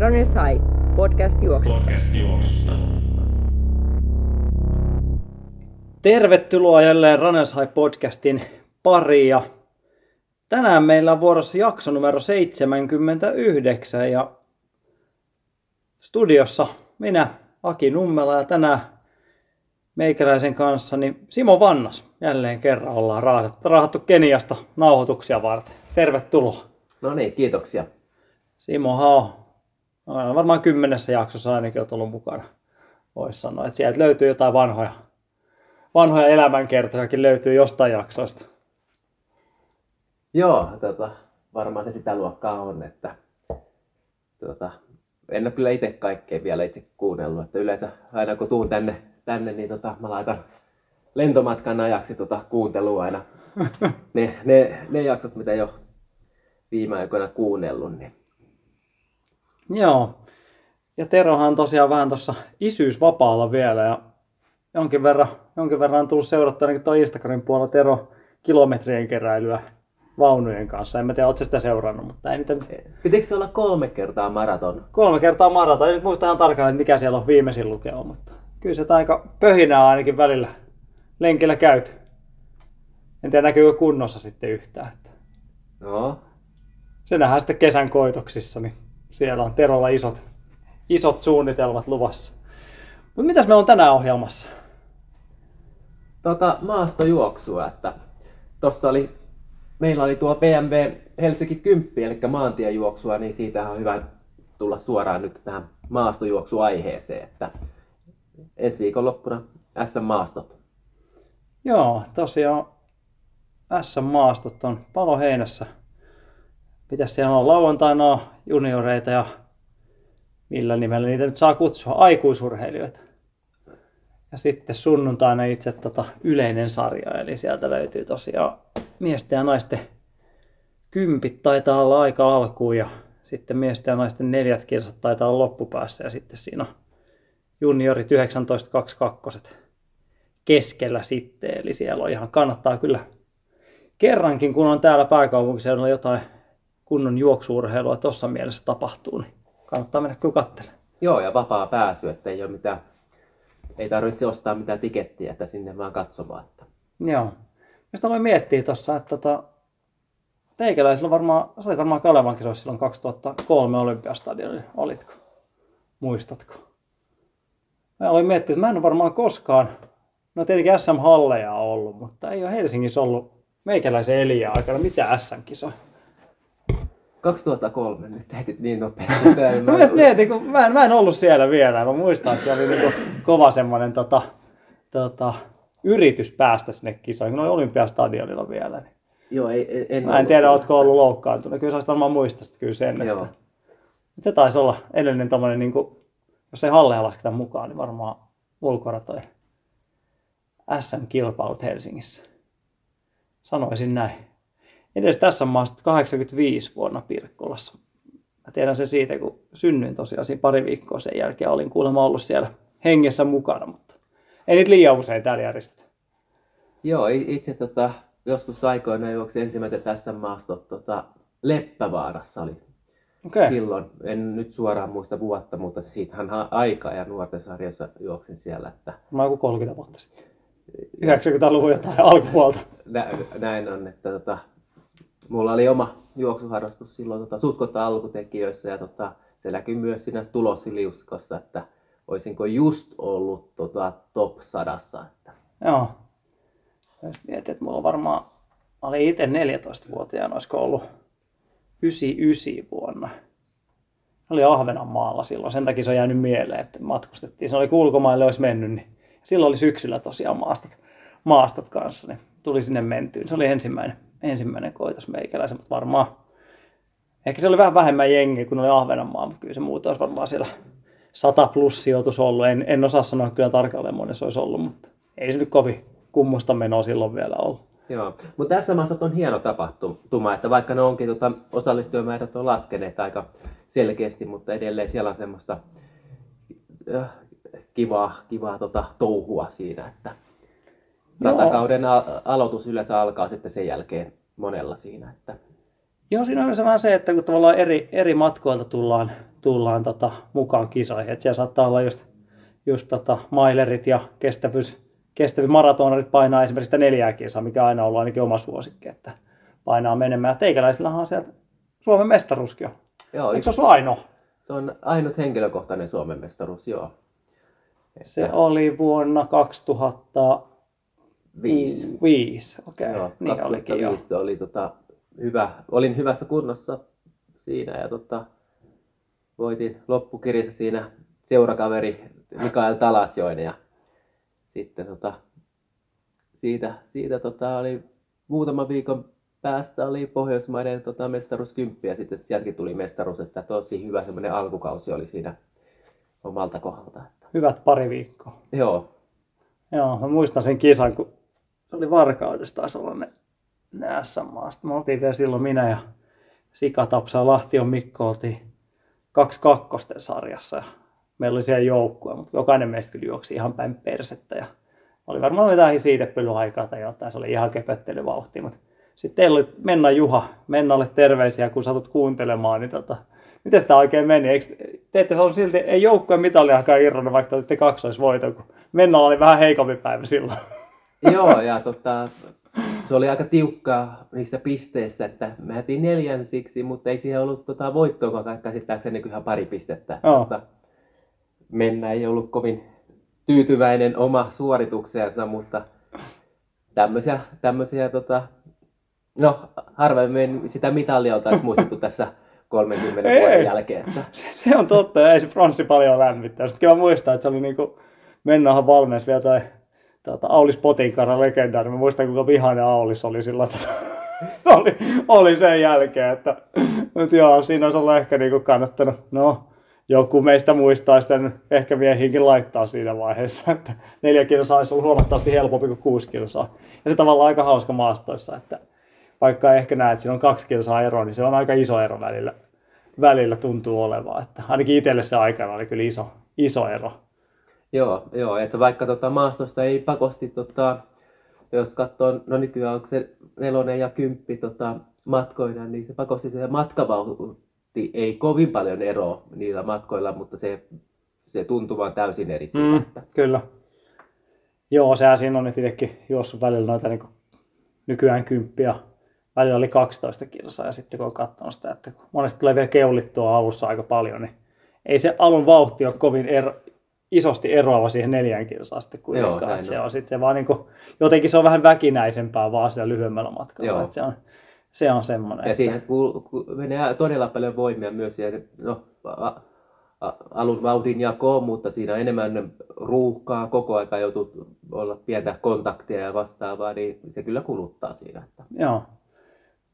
Runners High, podcast juoksusta. Podcast juoksusta. Tervetuloa jälleen Runners High podcastin pariin. Ja tänään meillä on vuorossa jakso numero 79 ja studiossa minä, Aki Nummela ja tänään meikäläisen kanssa niin Simo Vannas. Jälleen kerran ollaan raahattu, raahattu Keniasta nauhoituksia varten. Tervetuloa. No niin, kiitoksia. Simo on no, varmaan kymmenessä jaksossa ainakin olet ollut mukana. Voisi sanoa, että sieltä löytyy jotain vanhoja, vanhoja elämänkertojakin löytyy jostain jaksoista. Joo, tota, varmaan se sitä luokkaa on, että tota, en ole kyllä itse kaikkea vielä itse kuunnellut. Että yleensä aina kun tuun tänne, tänne niin tota, mä laitan lentomatkan ajaksi tota, kuuntelua aina. Ne, ne, ne jaksot, mitä jo viime aikoina kuunnellut, niin Joo. Ja Terohan on tosiaan vähän tuossa isyysvapaalla vielä ja jonkin verran, jonkin verran on tullut seurattua ainakin tuon Instagramin puolella Tero kilometrien keräilyä vaunujen kanssa. En mä tiedä, ootko sitä seurannut, mutta ei niitä nyt... pitikö se olla kolme kertaa maraton? Kolme kertaa maraton. En nyt muista ihan tarkalleen, että mikä siellä on viimeisin lukema, mutta kyllä se aika pöhinää ainakin välillä lenkillä käyty. En tiedä näkyykö kunnossa sitten yhtään. Että No, se nähdään sitten kesän koitoksissa, niin siellä on Terolla isot, isot suunnitelmat luvassa. Mutta mitäs meillä on tänään ohjelmassa? tota, maastojuoksua, että tossa oli, meillä oli tuo BMW Helsinki 10, eli maantiejuoksua, niin siitä on hyvä tulla suoraan nyt tähän maastojuoksuaiheeseen, että ensi viikonloppuna SM-maastot. Joo, tosiaan SM-maastot on Paloheinässä. Mitäs siellä on? Lauantaina junioreita ja millä nimellä niitä nyt saa kutsua? Aikuisurheilijoita. Ja sitten sunnuntaina itse tota, yleinen sarja, eli sieltä löytyy tosiaan miesten ja naisten kympit taitaa olla aika alkuun ja sitten miesten ja naisten neljät kilsat taitaa olla loppupäässä ja sitten siinä on juniorit 1922 keskellä sitten, eli siellä on ihan kannattaa kyllä kerrankin, kun on täällä pääkaupunkiseudulla jotain kunnon juoksuurheilua tuossa mielessä tapahtuu, niin kannattaa mennä kyllä katselemaan. Joo, ja vapaa pääsy, että ei ole mitään, ei tarvitse ostaa mitään tikettiä, että sinne vaan katsomaan. Että. Joo. Mistä aloin miettiä tuossa, että tota, teikäläisillä varmaan, se oli varmaan Kalevan kisoissa silloin 2003 Olympiastadionilla, olitko? Muistatko? Mä aloin miettiä, että mä en ole varmaan koskaan, no tietenkin SM-halleja on ollut, mutta ei ole Helsingissä ollut meikäläisen eliä aikana mitään SM-kisoja. 2003 nyt tehtit niin nopeasti. Mä myös mietin, kun mä en, mä en ollut siellä vielä. Mä muistan, että se oli niinku kova semmoinen tota, tota, yritys päästä sinne kisoihin, kun oli Olympiastadionilla vielä. Niin. Joo, ei, en Mä en ollut tiedä, kyllä. ootko ollut loukkaantunut. Kyllä sä varmaan muistasit kyllä sen. Joo. Että, se taisi olla edellinen tommonen, niin kuin, jos ei halleja lasketa mukaan, niin varmaan ulkoratojen SM-kilpailut Helsingissä. Sanoisin näin. Edes tässä maassa 85 vuonna Pirkkolassa. Mä tiedän sen siitä, kun synnyin tosiaan siinä pari viikkoa sen jälkeen. Olin kuulemma ollut siellä hengessä mukana, mutta ei niitä liian usein täällä järjestetä. Joo, itse tota, joskus aikoina juoksi ensimmäiset tässä maastot tota, Leppävaarassa oli Okei. silloin. En nyt suoraan muista vuotta, mutta siitähän aikaa ja nuorten sarjassa juoksin siellä. Että Mä joku 30 vuotta sitten. 90-luvun jotain alkupuolta. nä- näin on, että tota, mulla oli oma juoksuharrastus silloin tota, sutkota alkutekijöissä ja tota, se näkyy myös siinä tulosiliuskossa, että olisinko just ollut tota, top sadassa. Että, Joo. Jos mietin, että mulla varmaan, mä olin itse 14-vuotiaana, olisiko ollut 99 vuonna. Oli Ahvenanmaalla silloin, sen takia se on jäänyt mieleen, että matkustettiin. Se oli ulkomaille olisi mennyt, niin silloin oli syksyllä tosiaan maastot, maastot kanssa, niin tuli sinne mentyyn. Se oli ensimmäinen, ensimmäinen koitos meikäläisen, mutta varmaan, ehkä se oli vähän vähemmän jengi kuin oli Ahvenanmaa, mutta kyllä se muuten olisi varmaan siellä 100 plus sijoitus ollut. En, en osaa sanoa kyllä tarkalleen monen se olisi ollut, mutta ei se nyt kovin kummosta menoa silloin vielä ollut. Joo, mutta tässä maassa on hieno tapahtuma, että vaikka ne onkin tota, osallistujamäärät on laskeneet aika selkeästi, mutta edelleen siellä on semmoista äh, kivaa, kivaa tota, touhua siinä, että. Ratakauden a- aloitus yleensä alkaa sitten sen jälkeen monella siinä, että Joo, siinä on se vähän se, että kun tavallaan eri, eri matkoilta tullaan, tullaan tota, mukaan kisoihin. Et siellä saattaa olla just, just tota, mailerit ja kestävyys, kestävyys maratonarit painaa esimerkiksi sitä neljää kilsaa, mikä aina on ollut ainakin oma suosikki, että painaa menemään. Teikäläisillähän on sieltä Suomen mestaruuskin jo. Joo, Eikö se ole ainoa? se on ainut henkilökohtainen Suomen mestaruus, joo. Se oli vuonna 2005. Viisi. Okei, Joo, niin olikin jo. 2005 oli tota, hyvä, olin hyvässä kunnossa siinä ja tota, voitin loppukirjassa siinä seurakaveri Mikael Talasjoen ja sitten tota, siitä, siitä tota, oli muutama viikon päästä oli Pohjoismaiden tota, mestaruuskymppi ja sitten sieltäkin tuli mestaruus, että tosi hyvä semmoinen alkukausi oli siinä omalta kohdalta. Hyvät pari viikkoa. joo, Joo, mä muistan sen kisan, kun se oli Varkaudessa taisi olla ne, ne SM-maasta. Me oltiin vielä silloin minä ja Sika Tapsa Lahtion Mikko oltiin kaksi kakkosten sarjassa. Ja meillä oli siellä joukkue, mutta jokainen meistä kyllä juoksi ihan päin persettä. Ja oli varmaan jotain siitepylyaikaa tai jotain, se oli ihan köpöttelyvauhti. Mutta sitten teillä oli Menna Juha, Mennalle terveisiä, kun satut kuuntelemaan, niin tota, miten sitä oikein meni? Eikö, te ette saanut silti, ei joukkueen mitaliakaan irronnut, vaikka te olitte kaksoisvoiton, kun Menna oli vähän heikompi päivä silloin. Joo, ja tota, se oli aika tiukkaa niissä pisteissä, että me jätiin neljänsiksi, mutta ei siihen ollut tota voittoakaan käsittääkseni kuin ihan pari pistettä. Joo. Tota, Mennä ei ollut kovin tyytyväinen oma suoritukseensa, mutta tämmöisiä, tämmöisiä tota, no harvemmin sitä mitalia oltaisiin muistettu tässä 30 Ei. vuoden jälkeen. Että, Se, se on totta, ja ei se pronssi paljon lämmittää. Sitten kyllä muistaa, että se oli niinku, Mennahan valmis vielä toi tota, Aulis Potinkara legendaari. Mä muistan, kuinka vihainen Aulis oli silloin, että oli, oli sen jälkeen. Että, mutta joo, siinä olisi ollut ehkä niinku kannattanut, no, joku meistä muistaisi sen ehkä miehiinkin laittaa siinä vaiheessa, että neljä kilsaa olisi ollut huomattavasti helpompi kuin kuusi kilsaa. Ja se tavallaan aika hauska maastoissa, että vaikka ehkä näet, että siinä on kaksi kilsaa eroa, niin se on aika iso ero välillä, välillä tuntuu olevan. Että ainakin itselle se aikana oli kyllä iso, iso ero. Joo, joo, että vaikka tota maastossa ei pakosti, tota, jos katsoo, no nykyään onko se nelonen ja kymppi tota, matkoina, niin se pakosti se matkavauhti ei kovin paljon eroa niillä matkoilla, mutta se, se tuntuu vaan täysin eri. Mm, kyllä. Joo, sehän siinä on nyt itsekin juossut välillä noita niin nykyään kymppiä. Välillä oli 12 kilsaa ja sitten kun on katsonut sitä, että monesti tulee vielä keulittua alussa aika paljon, niin ei se alun vauhti ole kovin ero, isosti eroava siihen neljään kilsaan sitten Joo, kuitenkaan. Että se on. sitten se vaan niin kuin, jotenkin se on vähän väkinäisempää vaan siellä lyhyemmällä matkalla. Joo. Että se on, se on semmoinen. ja että- siihen ku, ku, menee todella paljon voimia myös siihen, no, a, a, alun vauhdin jakoon, mutta siinä on enemmän ruuhkaa, koko aika joutuu olla pientä kontaktia ja vastaavaa, niin se kyllä kuluttaa siinä. Että. Joo.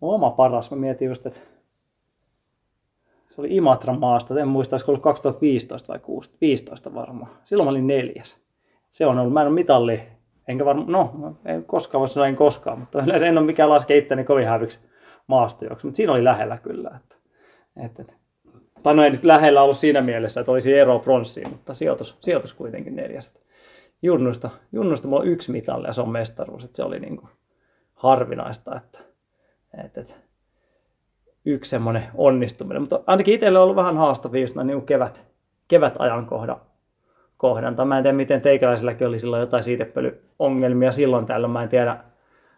Oma paras, mä mietin just, että se oli Imatran maasta, en muista, olisiko ollut 2015 vai 2015 varmaan. Silloin mä olin neljäs. Se on ollut, mä en ole mitalli, enkä varmaan, no, en koskaan voi sanoa en koskaan, mutta yleensä en ole mikään laske itteni kovin häviksi maastojoksi, mutta siinä oli lähellä kyllä. Että, että, että. Tai no ei nyt lähellä ollut siinä mielessä, että olisi ero pronssiin, mutta sijoitus, sijoitus kuitenkin neljäs. Että Junnuista, junnuista mulla on yksi mitalli ja se on mestaruus, että se oli niin kuin harvinaista, että, että, että yksi semmoinen onnistuminen. Mutta ainakin itselle on ollut vähän haastavia just näin niin kevät, kevätajankohdan kohdan. Mä en tiedä, miten teikäläisilläkin oli silloin jotain siitepölyongelmia silloin tällöin. Mä en tiedä,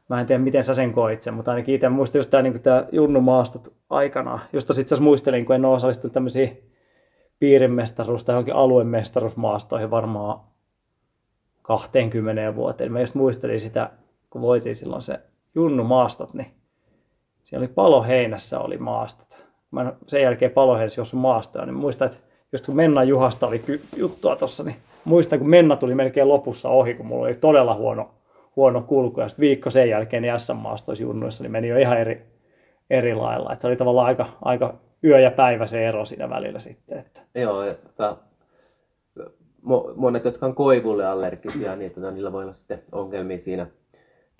mä en tiedä miten sä sen koit sen, mutta ainakin itse muistin just tää, niin Junnu maastot aikana. Josta sit itse muistelin, kun en ole osallistunut tämmöisiin piirimestaruus- tai johonkin aluemestaruusmaastoihin varmaan 20 vuoteen. Mä just muistelin sitä, kun voitiin silloin se Junnu maastot, niin siellä oli Paloheinässä oli maastot. Mä en sen jälkeen Paloheinässä jos maastoja, niin muistan, että just kun Menna Juhasta oli juttua tossa, niin muistan, kun Menna tuli melkein lopussa ohi, kun mulla oli todella huono, huono kulku. Ja sitten viikko sen jälkeen niin SM-maastoissa junnuissa, niin meni jo ihan eri, eri lailla. Et se oli tavallaan aika, aika yö ja päivä se ero siinä välillä sitten. Että. Joo, ja tota, mo- monet, jotka on koivulle allergisia, niin tota, niillä voi olla sitten ongelmia siinä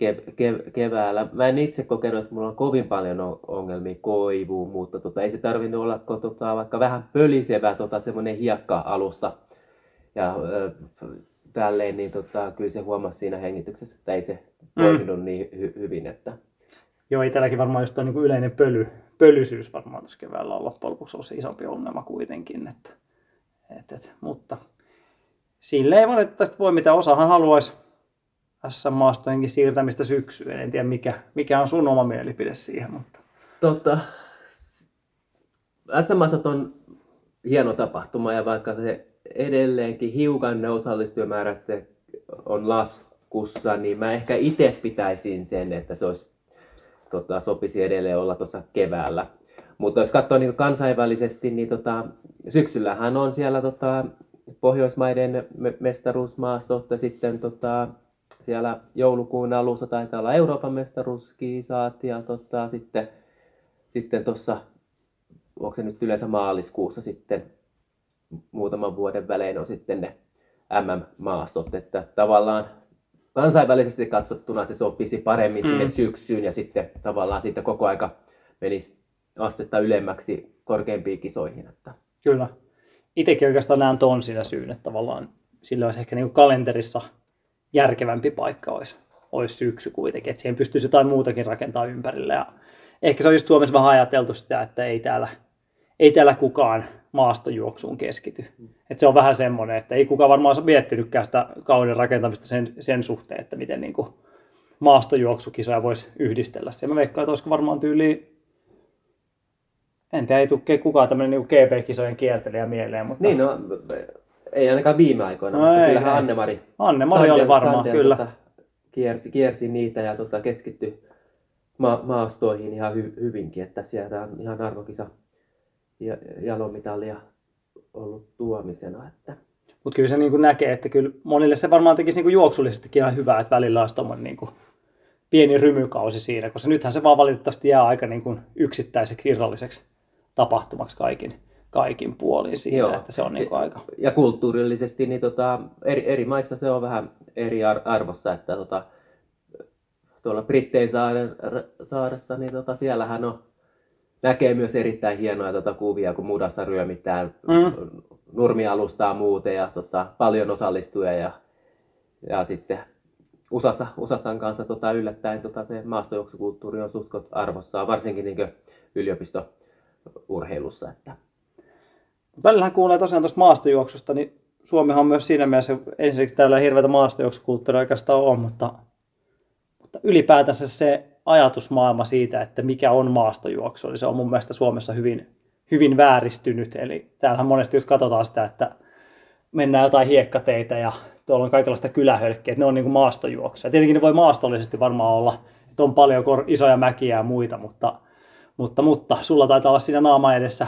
kev- kev- keväällä. Mä en itse kokenut, että mulla on kovin paljon ongelmia koivuun, mutta tota, ei se tarvinnut olla tota, vaikka vähän pölisevä tota, semmoinen hiekka-alusta. Ja ö, tälleen, niin tota, kyllä se huomasi siinä hengityksessä, että ei se Mm. toiminut niin hy- hyvin. Että, Joo, itselläkin varmaan just niin yleinen pöly, pölysyys varmaan tuossa keväällä on loppujen lopuksi ollut se isompi ongelma kuitenkin. Että, et, et, mutta sille ei valitettavasti voi mitä osahan haluaisi SM-maastojenkin siirtämistä syksyyn. En tiedä mikä, mikä on sun oma mielipide siihen. Mutta... Tota, SM on hieno tapahtuma ja vaikka se edelleenkin hiukan ne osallistujamäärät on laskussa, niin mä ehkä itse pitäisin sen, että se olisi, tota, sopisi edelleen olla tuossa keväällä. Mutta jos katsoo niin kansainvälisesti, niin tota, syksyllähän on siellä tota, Pohjoismaiden mestaruusmaastot ja sitten tota, siellä joulukuun alussa taitaa olla Euroopan mestaruuskisaat ja tota, sitten sitten tuossa, onko se nyt yleensä maaliskuussa sitten muutaman vuoden välein on sitten ne MM-maastot, että tavallaan kansainvälisesti katsottuna se sopisi paremmin mm. sinne syksyyn ja sitten tavallaan siitä koko aika menisi astetta ylemmäksi korkeimpiin kisoihin. Että. Kyllä. Itsekin oikeastaan näen tuon siinä syyn, että tavallaan sillä olisi ehkä niin kalenterissa järkevämpi paikka olisi, olisi syksy kuitenkin, että siihen pystyisi jotain muutakin rakentaa ympärille. Ja ehkä se on just Suomessa vähän ajateltu sitä, että ei täällä, ei täällä kukaan maastojuoksuun keskity. Et se on vähän semmoinen, että ei kukaan varmaan miettinytkään sitä kauden rakentamista sen, sen suhteen, että miten niin kuin maastojuoksukisoja voisi yhdistellä. Ja mä veikkaan, että olisiko varmaan tyyli en tiedä, ei tule kukaan tämmöinen niin GP-kisojen kiertelijä mieleen. Mutta... Niin, no, ei ainakaan viime aikoina, no, mutta ei, kyllähän ei. Anne-Mari, Anne-Mari oli varmaan, Sande, kyllä. Tota, kiersi, kiersi niitä ja tota, keskittyi ma- maastoihin ihan hy- hyvinkin, että sieltä on ihan arvokisa ja jalomitalia ollut tuomisena. Että. Mutta kyllä se niin näkee, että kyllä monille se varmaan tekisi niin juoksullisestikin ihan hyvää, että välillä olisi tuommoinen niin pieni rymykausi siinä, koska nythän se vaan valitettavasti jää aika niin kuin yksittäiseksi irralliseksi tapahtumaksi kaikin, kaikin puolin siinä, Joo. että se on niin aika... Ja kulttuurillisesti niin tota, eri, eri maissa se on vähän eri arvossa, että tota, tuolla Brittein saaressa, niin tota, siellähän on, näkee myös erittäin hienoja tota, kuvia, kun mudassa ryömitään mm. nurmialustaa muuten ja tota, paljon osallistujia ja, ja sitten USAssa, USASan kanssa tota, yllättäen tota, se maastojuoksukulttuuri on suht arvossaan, varsinkin niin yliopistourheilussa. Että. Välillähän kuulee tosiaan tuosta maastojuoksusta, niin Suomihan on myös siinä mielessä, ensinnäkin täällä hirveätä maastojuoksukulttuuria oikeastaan on, mutta mutta ylipäätänsä se ajatusmaailma siitä, että mikä on maastojuoksu, niin se on mun mielestä Suomessa hyvin, hyvin vääristynyt. Eli täällähän monesti jos katsotaan sitä, että mennään jotain hiekkateitä ja tuolla on kaikenlaista kylähölkkiä, että ne on niin maastojuoksuja. Tietenkin ne voi maastollisesti varmaan olla, että on paljon isoja mäkiä ja muita, mutta, mutta, mutta sulla taitaa olla siinä naama edessä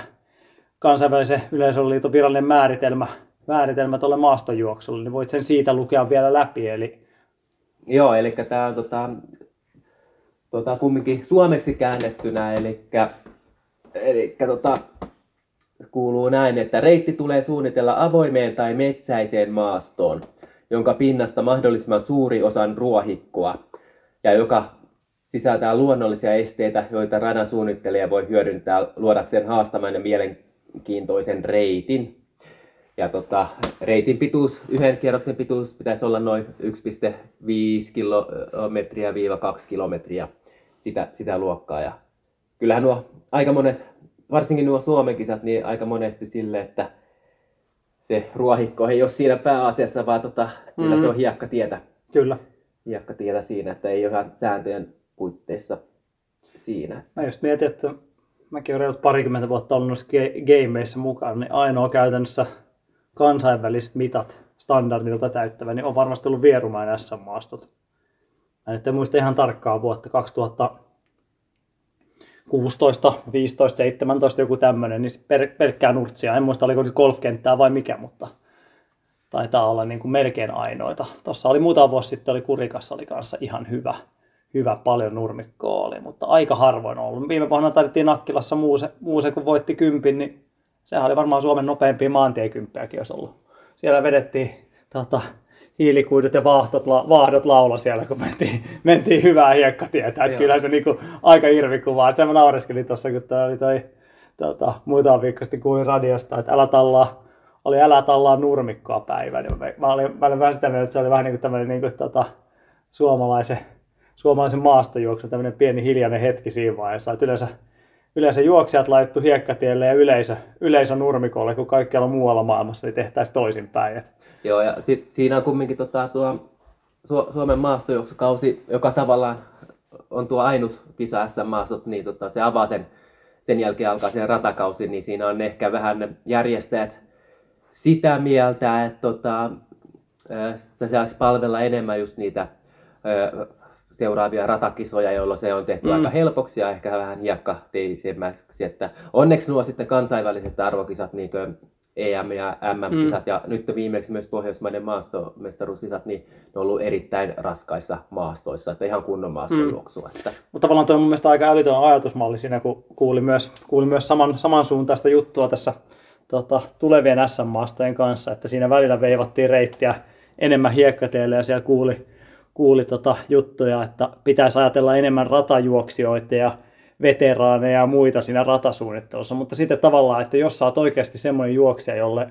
kansainvälisen yleisöliiton virallinen määritelmä, määritelmä tuolle maastojuoksulle, niin voit sen siitä lukea vielä läpi. Eli Joo, eli tämä on tota, tota, kumminkin suomeksi käännettynä, eli, eli tota, kuuluu näin, että reitti tulee suunnitella avoimeen tai metsäiseen maastoon, jonka pinnasta mahdollisimman suuri osan ruohikkoa ja joka sisältää luonnollisia esteitä, joita radan suunnittelija voi hyödyntää luodakseen haastavan ja mielenkiintoisen reitin. Ja tota, reitin pituus, yhden kierroksen pituus pitäisi olla noin 1,5 kilometriä viiva 2 kilometriä sitä, sitä luokkaa. Ja kyllähän nuo aika monet, varsinkin nuo Suomen kisat, niin aika monesti sille, että se ruohikko ei ole siinä pääasiassa, vaan tota, kyllä mm. se on mm. hiekkatietä. Kyllä. Hiekkatietä siinä, että ei ole ihan sääntöjen puitteissa siinä. Mä just mietin, että mäkin olen reilut parikymmentä vuotta ollut noissa gameissa mukana, niin ainoa käytännössä kansainväliset mitat standardilta täyttävä, niin on varmasti ollut Vierumäen SM-maastot. Mä nyt en muista ihan tarkkaa vuotta 2016, 15, 17, joku tämmöinen, niin per, pelkkää nurtsia. En muista, oliko se golfkenttää vai mikä, mutta taitaa olla niin kuin melkein ainoita. Tuossa oli muutama vuosi sitten, oli Kurikassa oli kanssa ihan hyvä, hyvä paljon nurmikkoa oli, mutta aika harvoin ollut. Viime vuonna taidettiin Nakkilassa muuse, muuse kun voitti kympin, niin sehän oli varmaan Suomen nopeimpia maantiekymppejäkin olisi ollut. Siellä vedettiin tota, hiilikuidut ja vaahdot, la, vaahdot laula siellä, kun mentiin, mentiin hyvää hiekkatietä. Että kyllä se niinku, aika irvikuvaa. Tämä naureskelin tuossa, kun toi oli toi, tota, muutama viikko sitten kuulin radiosta, että älä tallaa, oli älä tallaa nurmikkoa päivä. Niin mä, mä, olin, mä olin vähän sitä mieltä, että se oli vähän niin kuin tämmöinen niin kuin, tota, suomalaisen, suomalaisen maastojuoksu, tämmöinen pieni hiljainen hetki siinä vaiheessa. Että yleensä yleensä juoksijat laittu hiekkatielle ja yleisö, yleisö nurmikolle, kun kaikkialla muualla maailmassa niin tehtäisiin toisinpäin. Joo, ja sit, siinä on kumminkin tota, tuo Su- Suomen maastojuoksukausi, joka tavallaan on tuo ainut kisa SM-maastot, niin tota, se avaa sen, sen jälkeen alkaa se ratakausi, niin siinä on ehkä vähän ne järjestäjät sitä mieltä, että tota, se saisi palvella enemmän just niitä seuraavia ratakisoja, jolloin se on tehty mm. aika helpoksi ja ehkä vähän hiekkateisemmäksi. Että onneksi nuo sitten kansainväliset arvokisat, niin kuin EM- ja MM-kisat mm. ja nyt viimeksi myös Pohjoismaiden maastomestaruuskisat, niin ne on ollut erittäin raskaissa maastoissa, että ihan kunnon maastojuoksua. Mm. Että... Mutta tavallaan tuo on mun mielestä aika älytön ajatusmalli siinä, kun kuuli myös, kuuli myös saman, samansuuntaista juttua tässä tota, tulevien SM-maastojen kanssa, että siinä välillä veivattiin reittiä enemmän hiekkateille ja siellä kuuli, kuuli tota juttuja, että pitäisi ajatella enemmän ratajuoksijoita ja veteraaneja ja muita siinä ratasuunnittelussa, mutta sitten tavallaan, että jos sä oot oikeasti semmoinen juoksija, jolle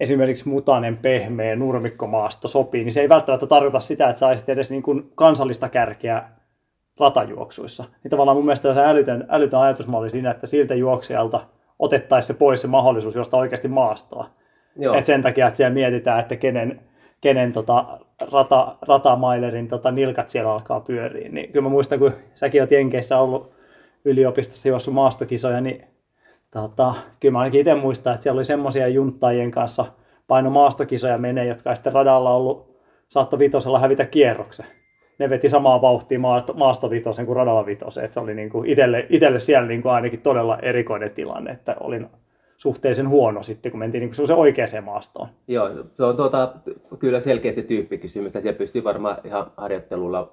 esimerkiksi mutanen, pehmeä nurmikkomaasto sopii, niin se ei välttämättä tarkoita sitä, että saisit edes niin kuin kansallista kärkeä ratajuoksuissa. Niin tavallaan mun mielestä se älytön, älytön ajatusmalli siinä, että siltä juoksijalta otettaisiin se pois se mahdollisuus josta oikeasti maastoa. Et sen takia, että siellä mietitään, että kenen, kenen tota, rata, ratamailerin tota, nilkat siellä alkaa pyöriä. Niin kyllä mä muistan, kun säkin olet Jenkeissä ollut yliopistossa juossut maastokisoja, niin tota, kyllä mä ainakin itse muistan, että siellä oli semmoisia junttajien kanssa paino maastokisoja menee, jotka sitten radalla ollut saatto vitosella hävitä kierroksen. Ne veti samaa vauhtia maastovitosen kuin radalla vitosen. että se oli niin kuin itselle, itselle siellä niin kuin ainakin todella erikoinen tilanne, että olin suhteellisen huono sitten, kun mentiin niin oikeaan maastoon. Joo, se on tuota, kyllä selkeästi tyyppikysymys, ja siellä pystyy varmaan ihan harjoittelulla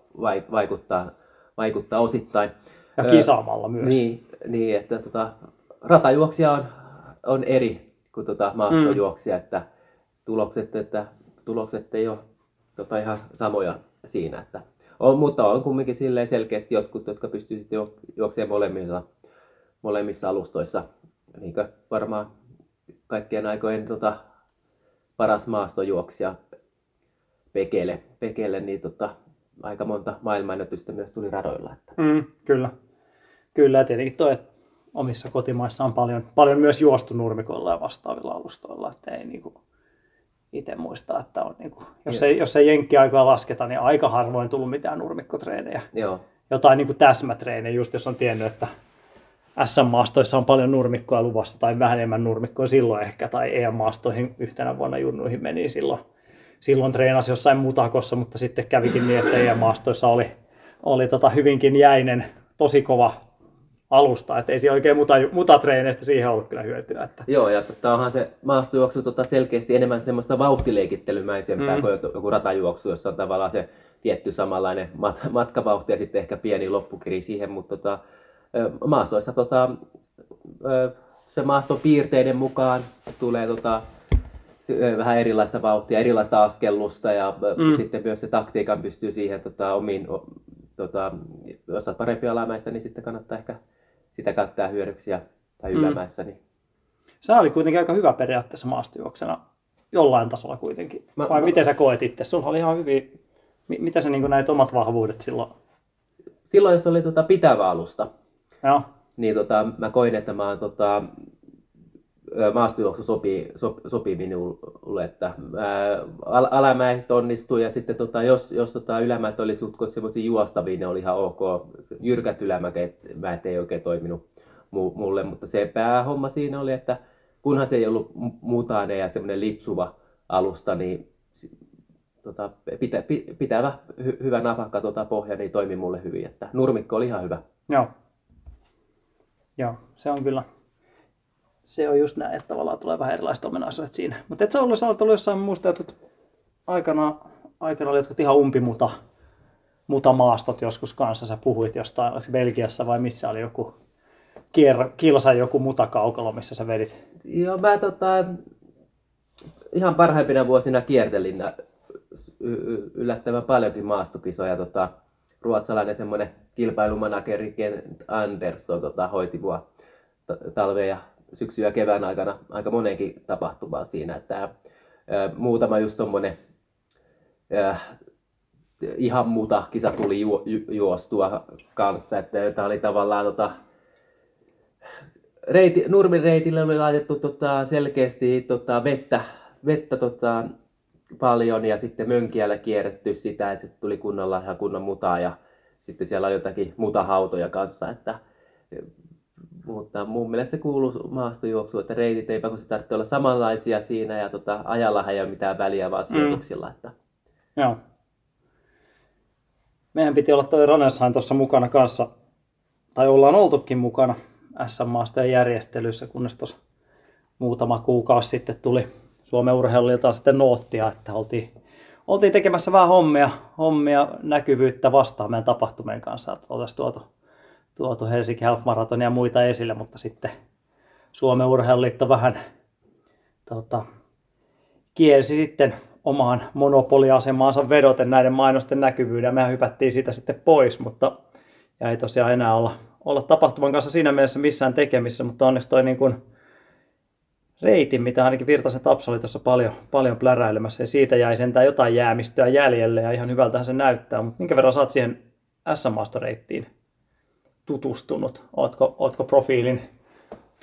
vaikuttaa, vaikuttaa osittain. Ja kisaamalla myös. Niin, niin että tota, ratajuoksija on, on eri kuin tota maastojuoksija, mm. että tulokset, että tulokset ei ole tota, ihan samoja siinä. Että on, mutta on kumminkin silleen selkeästi jotkut, jotka pystyvät juoksemaan molemmissa, molemmissa alustoissa. Niin varmaan kaikkien aikojen tota, paras maastojuoksija Pekele, Pekele niin tota, aika monta maailmanennätystä myös tuli radoilla. Että. Mm, kyllä. Kyllä, ja tietenkin toi, että omissa kotimaissa on paljon, paljon myös juostu nurmikoilla ja vastaavilla alustoilla, että ei niinku itse muista, että on niinku, jos, ei, jos ei jenkkiaikaa lasketa, niin aika harvoin tullut mitään nurmikkotreenejä. Joo. Jotain niinku täsmätreenejä, just jos on tiennyt, että SM-maastoissa on paljon nurmikkoa luvassa tai vähän enemmän nurmikkoa silloin ehkä, tai EM-maastoihin yhtenä vuonna junnuihin meni silloin. Silloin treenasi jossain mutakossa, mutta sitten kävikin niin, että EM-maastoissa oli, oli tota hyvinkin jäinen, tosi kova alusta, että ei siinä oikein muta, mutatreeneistä siihen ollut kyllä hyötyä. Että. Joo, ja tota, onhan se maastojuoksu tota selkeästi enemmän semmoista vauhtileikittelymäisempää mm. kuin joku ratajuoksu, jossa on tavallaan se tietty samanlainen mat- matkavauhti ja sitten ehkä pieni loppukiri siihen, mutta tota, maastoissa tota, se maaston piirteiden mukaan tulee tota, vähän erilaista vauhtia, erilaista askellusta ja mm. sitten myös se taktiikan pystyy siihen tota, omiin, tota, jos olet parempi alamäessä, niin sitten kannattaa ehkä sitä käyttää hyödyksi ja, tai mm. ylämäessä. Niin. Sä oli kuitenkin aika hyvä periaatteessa maastojuoksena jollain tasolla kuitenkin. Mä, Vai mä, miten sä koet itse? Sulla oli ihan hyvin, mitä sä niin näit omat vahvuudet silloin? Silloin, jos oli tota pitävä alusta, Joo. niin tota, mä koin, että mä oon tota, maastojuoksu sopii, sop, sopii minulle, että ää, alamäet onnistuu ja sitten tota, jos, jos tota, ylämäät oli sutkot semmoisia juostavia, ne oli ihan ok. Jyrkät ylämäet ei oikein toiminut mulle, mutta se päähomma siinä oli, että kunhan se ei ollut mutainen ja semmoinen lipsuva alusta, niin tota, pitä, pitävä hy, hyvä napakka tota, pohja niin toimi mulle hyvin. Että nurmikko oli ihan hyvä. Joo. Joo, se on kyllä se on just näin, että tavallaan tulee vähän erilaiset ominaisuudet siinä. Mutta et sä ollut, sä ollut jossain muusta jotkut aikana, aikana oli jotkut ihan umpimuta muta maastot joskus kanssa. Sä puhuit jostain, oliko Belgiassa vai missä oli joku kier, kilsa joku mutakaukalo, missä sä vedit? Joo, mä tota, ihan parhaimpina vuosina kiertelin yllättävän paljonkin maastokisoja. Tota, ruotsalainen semmoinen kilpailumanageri Ken Andersson tota, hoiti mua talve- ja syksy- ja kevään aikana aika monenkin tapahtumaa siinä. Että, ää, muutama just tommonen ää, ihan muuta kisa tuli ju, ju, juostua kanssa, että tämä oli tavallaan tota, reiti, Nurmin reitille oli laitettu tota, selkeästi tota, vettä, vettä tota, paljon ja sitten Mönkiällä kierretty sitä, että sitten tuli kunnolla ihan kunnon mutaa ja sitten siellä on jotakin mutahautoja kanssa, että mutta mun mielestä se kuuluu maastojuoksuun, että reitit ei pakosti tarvitse olla samanlaisia siinä ja tota, ajalla ei ole mitään väliä vaan sijoituksilla. Mm. Että... Joo. Meidän piti olla toi Raneshain tuossa mukana kanssa, tai ollaan oltukin mukana SM-maastojen järjestelyissä, kunnes tuossa muutama kuukausi sitten tuli Suomen urheilulta sitten noottia, että oltiin, oltiin tekemässä vähän hommia, hommia näkyvyyttä vastaan meidän tapahtumien kanssa, että oltaisiin tuotu, tuotu Helsinki Half Marathon ja muita esille, mutta sitten Suomen urheiluliitto vähän tota, kielsi sitten omaan monopoliasemaansa vedoten näiden mainosten näkyvyyden. Me hypättiin siitä sitten pois, mutta ja ei tosiaan enää olla, olla tapahtuman kanssa siinä mielessä missään tekemissä, mutta onneksi toi niin kuin reitin, mitä ainakin Virtasen Tapsa oli tuossa paljon, paljon pläräilemässä, ja siitä jäi sentään jotain jäämistöä jäljelle, ja ihan hyvältähän se näyttää, mutta minkä verran saat siihen S-maastoreittiin tutustunut? Ootko, ootko profiilin,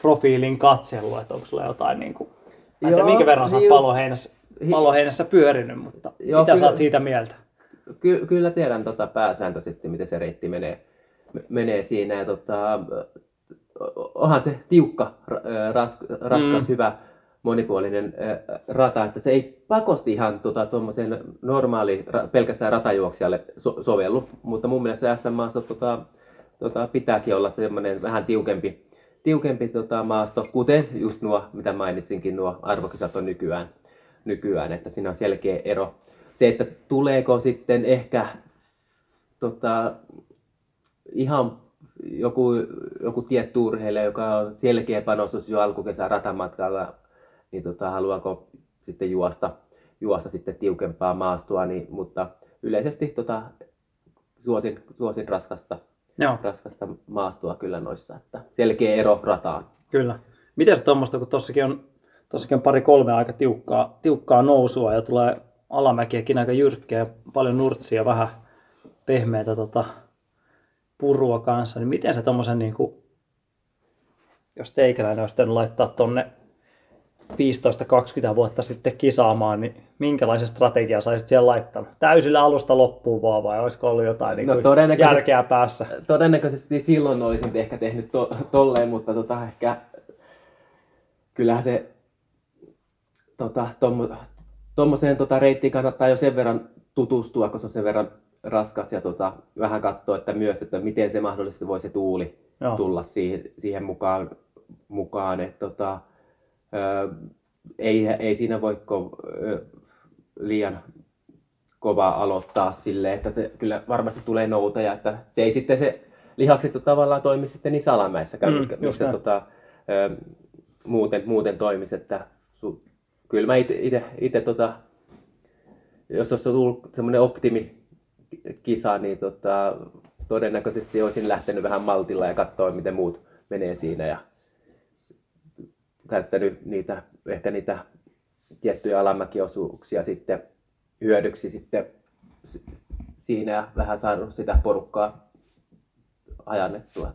profiilin katsellut, että onko sulla jotain niin kuin, Joo, tiedä, minkä verran sä oot paloheinässä, paloheinässä pyörinyt, mutta Joo, mitä kyllä, sä oot siitä mieltä? Ky- kyllä tiedän tota pääsääntöisesti, miten se reitti menee, menee siinä, ja tota, onhan se tiukka, ras, raskas, mm. hyvä, monipuolinen rata, että se ei pakosti ihan tota, normaali pelkästään ratajuoksijalle so, sovellu, mutta mun mielestä SM-maassa tota, tota, pitääkin olla vähän tiukempi, tiukempi tota, maasto, kuten just nuo, mitä mainitsinkin, nuo arvokisat on nykyään, nykyään, että siinä on selkeä ero. Se, että tuleeko sitten ehkä tota, ihan joku, joku tietty urheilija, joka on selkeä panostus jo alkukesän ratamatkalla, niin tota, haluaako sitten juosta, juosta sitten tiukempaa maastoa, niin, mutta yleisesti tota, suosin, suosin raskasta, Joo. raskasta maastoa kyllä noissa, että selkeä ero rataan. Kyllä. Miten se tuommoista, kun tossakin on, tossakin on pari-kolme aika tiukkaa, tiukkaa nousua ja tulee alamäkiäkin aika jyrkkiä, paljon nurtsia, vähän pehmeitä tota, purua kanssa, niin miten se tommosen niin kuin, jos teikäläinen olisi laittaa tonne 15-20 vuotta sitten kisaamaan, niin minkälaisen strategia saisit siellä laittanut? Täysillä alusta loppuun vaan vai olisiko ollut jotain niin no, järkeä päässä? Todennäköisesti silloin olisin ehkä tehnyt to, tolleen, mutta tota, ehkä kyllähän se tota, tuommoiseen tota, reittiin kannattaa jo sen verran tutustua, koska se on sen verran raskas ja tota, vähän katsoa, että myös, että miten se mahdollisesti voi se tuuli Joo. tulla siihen, siihen mukaan, mukaan että tota, ö, ei, ei siinä voi ko, ö, liian kova aloittaa sille, että se kyllä varmasti tulee noutaja, että se ei sitten se lihaksisto tavallaan toimi sitten niin salamäissäkään, mm, missä tota, ö, muuten, muuten toimisi, että su, kyllä mä itse tota, jos olisi tullut semmoinen optimi kisa, niin tota, todennäköisesti olisin lähtenyt vähän maltilla ja katsoa, miten muut menee siinä ja käyttänyt niitä, ehkä niitä tiettyjä alamäkiosuuksia sitten hyödyksi sitten siinä ja vähän saanut sitä porukkaa ajannettua.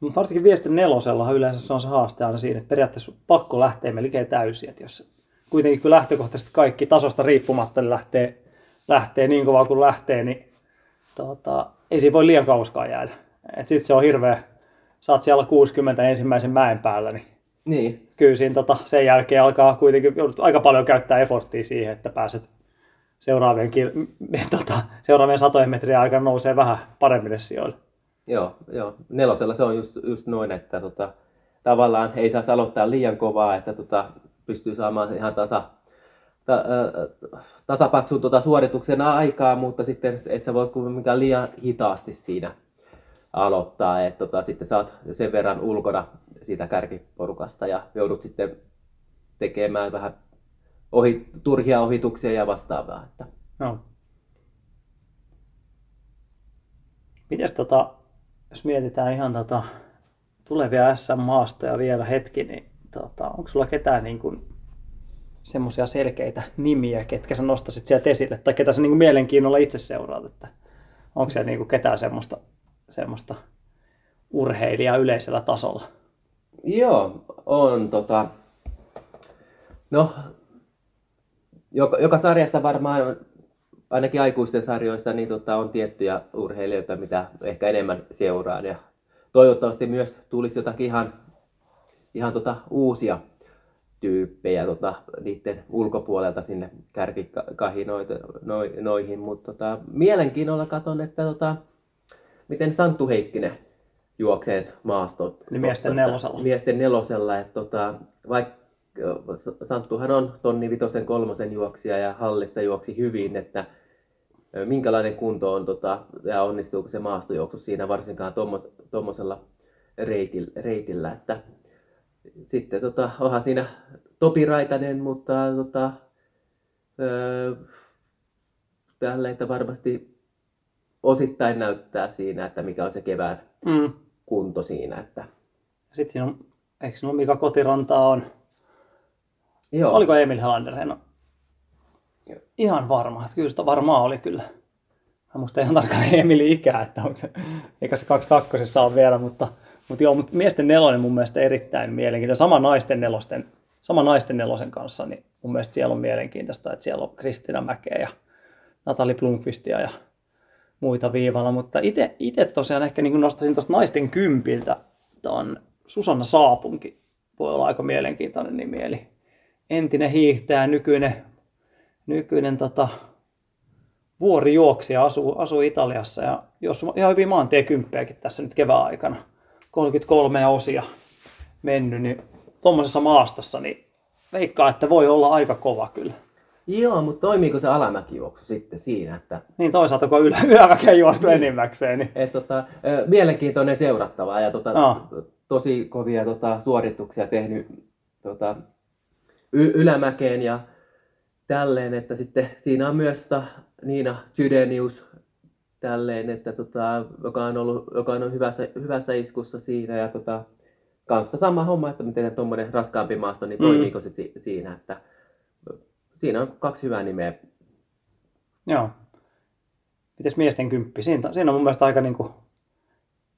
No, varsinkin viestin nelosella yleensä se on se haaste aina siinä, että periaatteessa pakko lähteä melkein täysin. Että jos kuitenkin kun lähtökohtaisesti kaikki tasosta riippumatta niin lähtee lähtee niin kovaa kuin lähtee, niin tota, ei siinä voi liian kauskaa jäädä. Sitten se on hirveä, saat siellä 60 ensimmäisen mäen päällä, niin, niin. kyllä siinä tota, sen jälkeen alkaa kuitenkin aika paljon käyttää efforttia siihen, että pääset seuraavien, tota, seuraavien satojen metrien aikana nousee vähän paremmille sijoille. Joo, joo. nelosella se on just, just noin, että tota, tavallaan ei saa aloittaa liian kovaa, että tota, pystyy saamaan ihan tasa, ta, tasapaksun tuota suorituksena aikaa, mutta sitten et sä voi kuitenkaan liian hitaasti siinä aloittaa, että tota, sitten sä oot sen verran ulkona siitä kärkiporukasta ja joudut sitten tekemään vähän ohi, turhia ohituksia ja vastaavaa. Että. No. Mites tota, jos mietitään ihan tota, tulevia SM-maastoja vielä hetki, niin tota, onko sulla ketään niin kuin semmoisia selkeitä nimiä, ketkä sä nostasit sieltä esille, tai ketä sä niin kuin mielenkiinnolla itse seuraat, että onko siellä niin kuin ketään semmoista, semmoista urheilijaa yleisellä tasolla? Joo, on tota... No, joka, joka sarjassa varmaan, ainakin aikuisten sarjoissa, niin tota, on tiettyjä urheilijoita, mitä ehkä enemmän seuraan. Ja toivottavasti myös tulisi jotakin ihan, ihan tota, uusia tyyppejä tota, niiden ulkopuolelta sinne kärkikahinoihin. Mutta tota, mielenkiinnolla katson, että tota, miten Santtu Heikkinen juoksee maastot. Niin miesten nelosella. Miesten nelosella. Että, tota, vaikka Santtuhan on tonni vitosen kolmosen juoksija ja hallissa juoksi hyvin, että minkälainen kunto on tota, ja onnistuuko se maastojuoksu siinä varsinkaan tuommoisella reitillä, reitillä, että sitten tota, onhan siinä Topi Raitanen, mutta tota, öö, tällä, että varmasti osittain näyttää siinä, että mikä on se kevään mm. kunto siinä. Että... Sitten siinä on, eikö sinulla Mika Kotirantaa on? Joo. Oliko Emil Helander? En ole ihan varma. Että kyllä sitä varmaan oli kyllä. Mä muista ihan tarkkaan Emilin ikää, että onko se, eikä se kaksi kakkosessa on vielä, mutta, mutta joo, mutta miesten nelonen mun mielestä erittäin mielenkiintoinen. Sama naisten nelosten, sama naisten nelosen kanssa, niin mun mielestä siellä on mielenkiintoista, että siellä on Kristina Mäkeä ja Natali Blomqvistia ja muita viivalla, mutta itse tosiaan ehkä niin nostaisin tuosta naisten kympiltä tuon Susanna Saapunki, voi olla aika mielenkiintoinen nimi, eli entinen hiihtäjä, nykyinen, nykyinen tota, vuorijuoksija asuu, asuu Italiassa. Ja jos ihan hyvin maantiekymppejäkin tässä nyt kevään aikana, 33 osia mennyt, niin tuommoisessa maastossa, niin veikkaa, että voi olla aika kova kyllä. Joo, mutta toimiiko se alamäkijuoksu sitten siinä? Että... Niin toisaalta kun ylä, ylämäkeä juostu niin. enimmäkseen. Niin... Et, tota, mielenkiintoinen seurattava ja tota, no. tosi kovia tota, suorituksia tehnyt tota, y- ylämäkeen ja tälleen, että sitten siinä on myös tota, Niina Chydenius tälleen, että tota, joka on ollut, joka on hyvässä, hyvässä iskussa siinä ja tota, kanssa sama homma, että miten tuommoinen raskaampi maasto, niin toimiiko mm. se si- siinä, että siinä on kaksi hyvää nimeä. Joo. Mites miesten kymppi? Siinä, siinä on mun mielestä aika niinku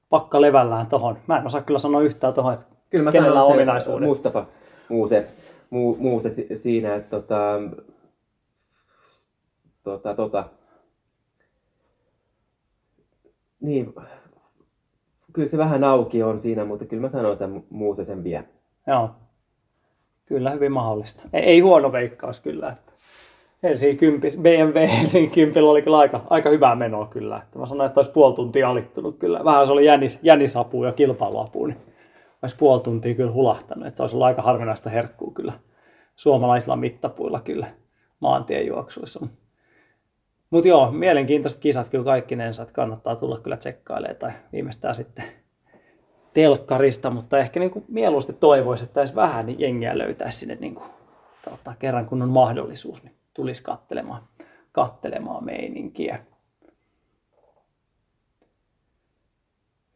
pakka levällään tohon. Mä en osaa kyllä sanoa yhtään tohon, että kyllä mä kenellä on ominaisuudet. Mustafa Muuse, muu, Muuse siinä, että tota, tota, tota, niin, kyllä se vähän auki on siinä, mutta kyllä mä sanoin, että Muuse sen vie. Joo, Kyllä, hyvin mahdollista. Ei, ei huono veikkaus kyllä. Että Helsingin kympi, BMW Helsingin kympillä oli kyllä aika, aika hyvää menoa kyllä. Että mä sanoin, että olisi puoli tuntia alittunut kyllä. Vähän se oli jännis, jännisapu ja kilpailuapu, niin olisi puoli tuntia kyllä hulahtanut. Että se olisi ollut aika harvinaista herkkuu kyllä suomalaisilla mittapuilla kyllä maantiejuoksuissa. Mutta joo, mielenkiintoiset kisat kyllä kaikkinensa, että kannattaa tulla kyllä tsekkailemaan tai viimeistään sitten telkkarista, mutta ehkä niin kuin mieluusti toivoisi, että edes vähän niin jengiä löytäisi sinne niin kuin, tota, kerran kun on mahdollisuus, niin tulisi kattelemaan, kattelemaan meininkiä.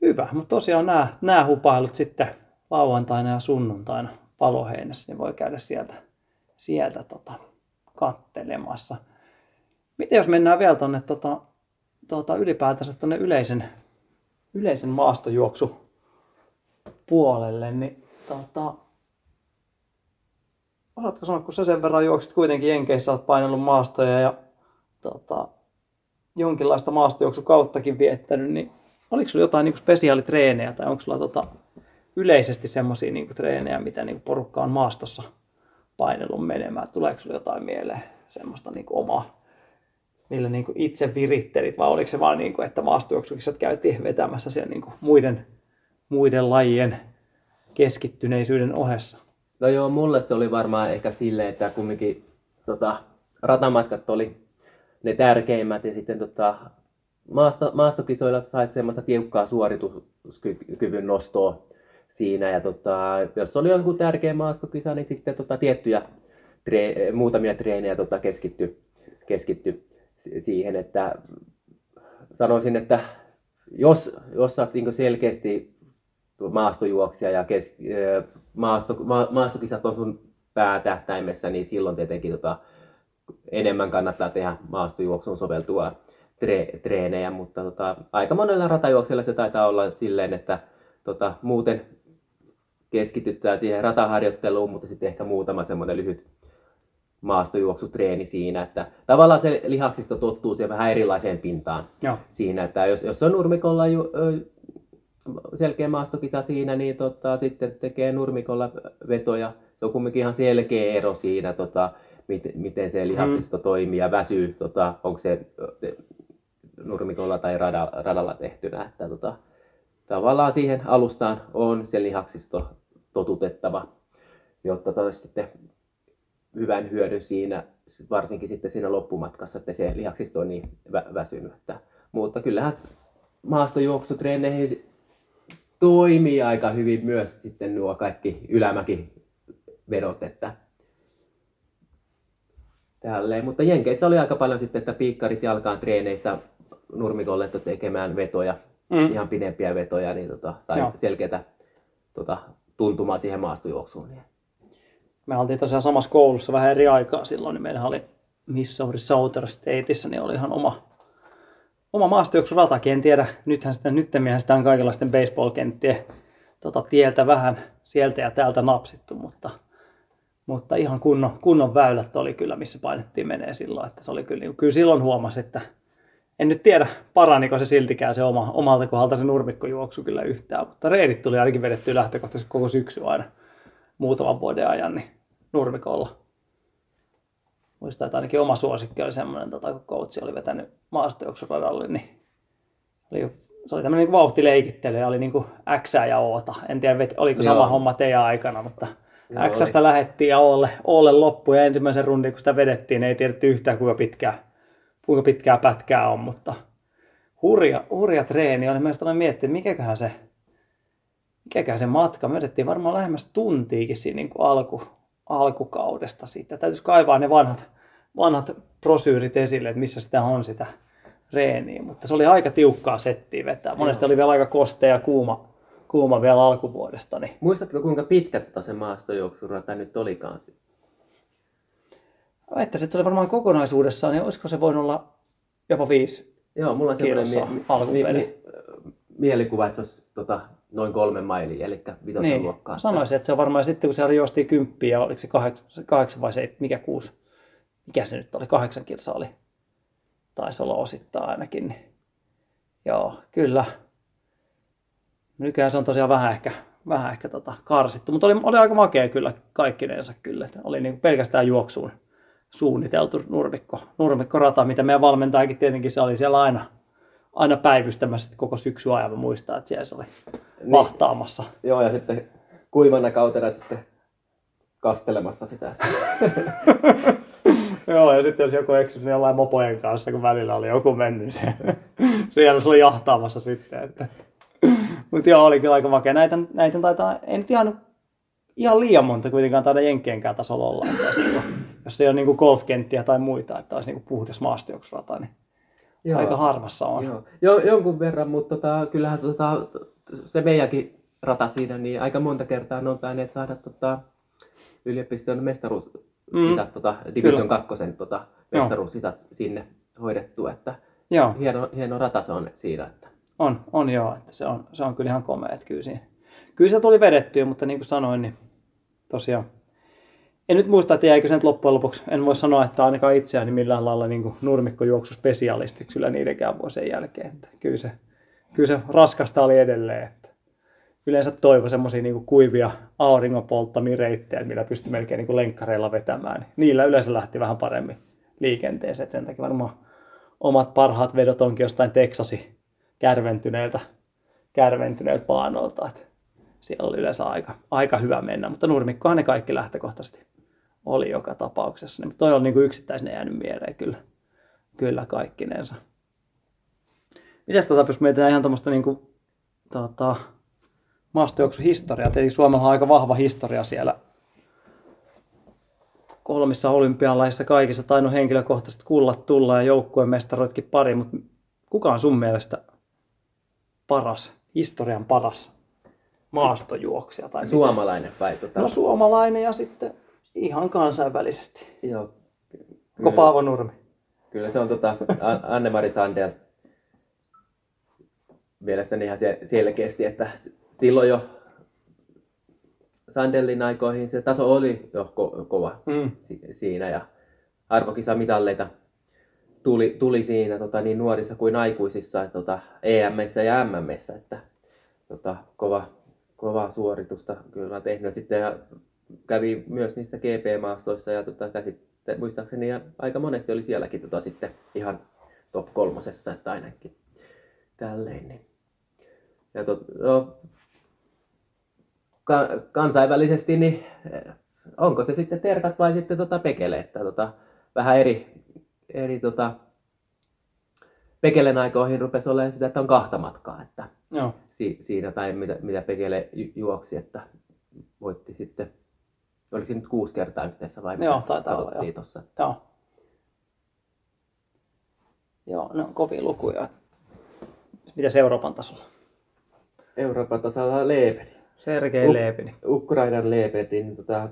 Hyvä, mutta tosiaan nämä, nämä hupailut sitten lauantaina ja sunnuntaina paloheinässä, niin voi käydä sieltä, sieltä tota, kattelemassa. Miten jos mennään vielä tuonne tota, tota, ylipäätänsä tuonne yleisen, yleisen maastojuoksu puolelle, niin tota, osaatko sanoa, kun sä sen verran juoksit kuitenkin Jenkeissä, oot painellut maastoja ja tota, jonkinlaista maastojuoksukauttakin viettänyt, niin oliko sulla jotain niin spesiaalitreenejä tai onko sulla tota, yleisesti semmoisia niin treenejä, mitä niin porukka on maastossa painellut menemään? Tuleeko sulla jotain mieleen semmoista niin omaa, millä niin itse virittelit vai oliko se vaan niin kuin, että maastojuoksukissa käytiin vetämässä siellä niin muiden muiden lajien keskittyneisyyden ohessa? No joo, mulle se oli varmaan ehkä silleen, että kumminkin tota, ratamatkat oli ne tärkeimmät ja sitten tota, maasto, maastokisoilla saisi semmoista tiukkaa suorituskyvyn nostoa siinä. Ja tota, jos oli joku tärkeä maastokisa, niin sitten tota, tiettyjä tre- muutamia treenejä tota, keskitty, keskitty siihen, että sanoisin, että jos, jos oot niin selkeästi maastojuoksija ja kes, maasto, ma, maastokisat on sun päätähtäimessä, niin silloin tietenkin tota, enemmän kannattaa tehdä maastojuoksuun soveltua tre, treenejä, mutta tota, aika monella ratajuoksella se taitaa olla silleen, että tota, muuten keskitytään siihen rataharjoitteluun, mutta sitten ehkä muutama semmoinen lyhyt maastojuoksutreeni siinä, että tavallaan se lihaksisto tottuu siihen vähän erilaiseen pintaan Joo. siinä, että jos, jos on nurmikolla ju, ö, selkeä maastokisa siinä, niin tota, sitten tekee nurmikolla vetoja. Se on kumminkin ihan selkeä ero siinä, tota, miten, miten se lihaksisto mm. toimii ja väsyy, tota, onko se nurmikolla tai radalla, radalla tehtynä. Että, tota, tavallaan siihen alustaan on se lihaksisto totutettava, jotta tota, sitten hyvän hyödyn siinä, varsinkin sitten siinä loppumatkassa, että se lihaksisto on niin vä- väsynyt. Että, mutta kyllähän maastojuoksutreeneihin toimii aika hyvin myös sitten nuo kaikki ylämäkivedot, että tälleen. Mutta Jenkeissä oli aika paljon sitten, että piikkarit jalkaan treeneissä nurmikolle tekemään vetoja, mm. ihan pidempiä vetoja, niin tota, sai Joo. selkeätä tota, tuntumaa siihen maastojuoksuun. Niin. Me oltiin tosiaan samassa koulussa vähän eri aikaa silloin, niin meillä oli Missouri Southern Stateissa, niin oli ihan oma, oma maastojuoksuratakin. En tiedä, nythän sitä, nyttemminhän sitä on kaikenlaisten baseball-kenttien tota, tieltä vähän sieltä ja täältä napsittu, mutta, mutta ihan kunnon, kunnon väylät oli kyllä, missä painettiin menee silloin. Että se oli kyllä, niin kyllä silloin huomasi, että en nyt tiedä, paraniko se siltikään se oma, omalta kohdalta se nurmikkojuoksu kyllä yhtään, mutta reidit tuli ainakin vedetty lähtökohtaisesti koko syksy aina muutaman vuoden ajan niin nurmikolla. Muistan, että ainakin oma suosikki oli semmoinen, tota, kun coachi oli vetänyt maastojuoksuradalle, niin oli, se oli tämmöinen niin vauhtileikittely ja oli niin kuin X ja Ota. En tiedä, oliko sama Joo. homma teidän aikana, mutta Joo, Xstä lähettiin ja Olle, Olle loppu ja ensimmäisen rundin, kun sitä vedettiin, ei tiedetty yhtään kuinka pitkää, kuinka pitkää pätkää on, mutta hurja, hurja treeni oli. Mä olen miettinyt, mikäköhän se, mikäköhän se matka. Me vedettiin varmaan lähemmäs tuntiikin siinä niin kuin alku, alkukaudesta sitten. Täytyisi kaivaa ne vanhat, vanhat prosyyrit esille, että missä sitä on sitä reeniä. Mutta se oli aika tiukkaa settiä vetää. Monesti oli vielä aika kostea ja kuuma, kuuma vielä alkuvuodesta. Niin... Muistatko kuinka pitkä tota se maastojuoksurata nyt olikaan? Väittäisin, että se oli varmaan kokonaisuudessaan, niin olisiko se voinut olla jopa viisi Joo, mulla on sellainen mie- mie- mielikuva, että se olisi tota, noin kolme mailia, eli vitosen niin. luokkaa. Sanoisin, että se on varmaan sitten, kun siellä juostiin kymppiä, oliko se kahdeksan, kahdeksan vai se, mikä kuusi, mikä se nyt oli, kahdeksan kilsa oli, taisi olla osittain ainakin. Niin. Joo, kyllä. Nykyään se on tosiaan vähän ehkä, vähän ehkä tota karsittu, mutta oli, oli aika makea kyllä kaikkinensa kyllä. Että oli niin pelkästään juoksuun suunniteltu nurmikko, nurmikkorata, mitä meidän valmentajakin tietenkin se oli siellä aina, aina päivystämässä koko syksy ajan. Mä muistan, että siellä se oli niin, vahtaamassa. Joo, ja sitten kuivana kautena sitten kastelemassa sitä. joo, ja sitten jos joku eksyi niin jollain mopojen kanssa, kun välillä oli joku mennyt, niin se, siellä se oli jahtaamassa sitten. Että. Mutta joo, oli kyllä aika makea. Näitä, näitä taitaa, ei nyt ihan, ihan liian monta kuitenkaan taida jenkkienkään tasolla olla. Että jos, niinku, jos ei ole niinku golfkenttiä tai muita, että olisi niinku puhdas maastojuoksurata, niin Joo. aika harvassa on. Joo. Jo, jonkun verran, mutta tota, kyllähän tota, se meidänkin rata siinä, niin aika monta kertaa ne on tainneet saada tota, yliopiston mestaruus, mm. isät, tota, Division 2 tota, mestaruusisat sinne hoidettu, että joo. Hieno, hieno rata se on siinä. Että. On, on joo, että se on, se on kyllä ihan komea, että kyllä, siinä, kyllä se tuli vedettyä, mutta niin kuin sanoin, niin tosiaan en nyt muista, että jäikö sen loppujen lopuksi, en voi sanoa, että ainakaan itseäni millään lailla niin nurmikkojuoksuspesialistiksi kyllä niidenkään vuosien jälkeen. Että kyllä, se, kyllä se raskasta oli edelleen. Että yleensä toivo semmoisia niin kuivia auringon polttamia reittejä, millä pystyi melkein niin lenkkareilla vetämään. Niillä yleensä lähti vähän paremmin liikenteeseen. Et sen takia varmaan omat parhaat vedot onkin jostain Teksasi kärventyneiltä, kärventyneiltä paanoilta. Että siellä oli yleensä aika, aika hyvä mennä, mutta nurmikkohan ne kaikki lähtökohtaisesti oli joka tapauksessa. Niin, toi on niin kuin yksittäisenä jäänyt mieleen kyllä, kyllä kaikkinensa. Mitäs tota, jos mietitään ihan tuommoista niin tota, maastojuoksuhistoriaa. Tietenkin Suomella on aika vahva historia siellä kolmissa olympialaisissa kaikissa tainnut henkilökohtaisesti kullat tulla ja joukkueen mestaroitkin pari, mutta kuka on sun mielestä paras, historian paras maastojuoksija? Tai suomalainen vai? Tota... No suomalainen ja sitten ihan kansainvälisesti. Joo. Koko Paavo Nurmi. Kyllä se on tota, Anne-Mari Sandel mielestäni ihan selkeästi, että silloin jo Sandellin aikoihin se taso oli jo ko- kova Mm. si- siinä ja arvokisamitalleita tuli, tuli siinä tota, niin nuorissa kuin aikuisissa tota, EMissä ja MMissä, että tota, kova, kova suoritusta kyllä tehnyt. Sitten ja kävi myös niissä GP-maastoissa ja tota, käsitte, muistaakseni ja aika monesti oli sielläkin tota, sitten ihan top kolmosessa, että ainakin tälleen. Niin. Ja tot, no, ka- kansainvälisesti, niin eh, onko se sitten terkat vai sitten tota pekele, että tota, vähän eri, eri tota, pekelen aikoihin rupesi olemaan sitä, että on kahta matkaa, että Joo. si, siinä tai mitä, mitä pekele ju- juoksi, että voitti sitten, oliko se nyt kuusi kertaa yhteensä vai Joo, mitä taitaa olla, katsottiin joo. tossa. Joo. Joo, ne on kovia lukuja. Mitäs Euroopan tasolla? Euroopan tasalla Leepeli. Sergei Leepini. Ukrainan Leepeli, niin tota,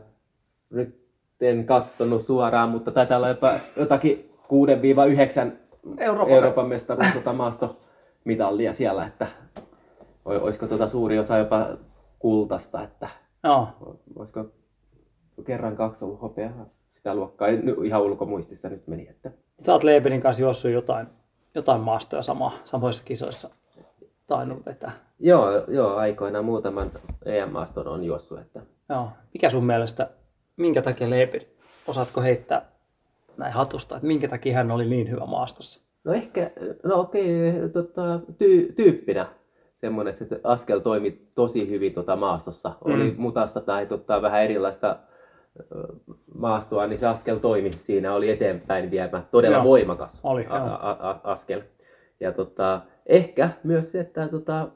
nyt en kattonut suoraan, mutta taitaa olla jopa jotakin 6-9 Euroopan- Euroopan mestaruus tota maastomitallia siellä, että oi- olisiko tota suuri osa jopa kultasta, että Joo. olisiko kerran kaksi ollut hopeaa sitä luokkaa, ihan ulkomuistissa nyt meni, että Sä oot Leepinin kanssa juossut jotain, jotain maastoja sama, samoissa kisoissa tainnut vetää. joo, joo, aikoinaan muutaman EM-maaston on juossut, että Joo. Mikä sun mielestä, minkä takia Leepin, osaatko heittää näin hatusta, että minkä takia hän oli niin hyvä maastossa? No ehkä, no okei, tota, ty, tyyppinä semmoinen, että se askel toimi tosi hyvin tota maastossa. Mm. Oli mutasta tai tota, vähän erilaista maastoa, niin se askel toimi. Siinä oli eteenpäin viemä todella Joo. voimakas Oli, a, a, a, askel. Ja tota, ehkä myös se, että tota,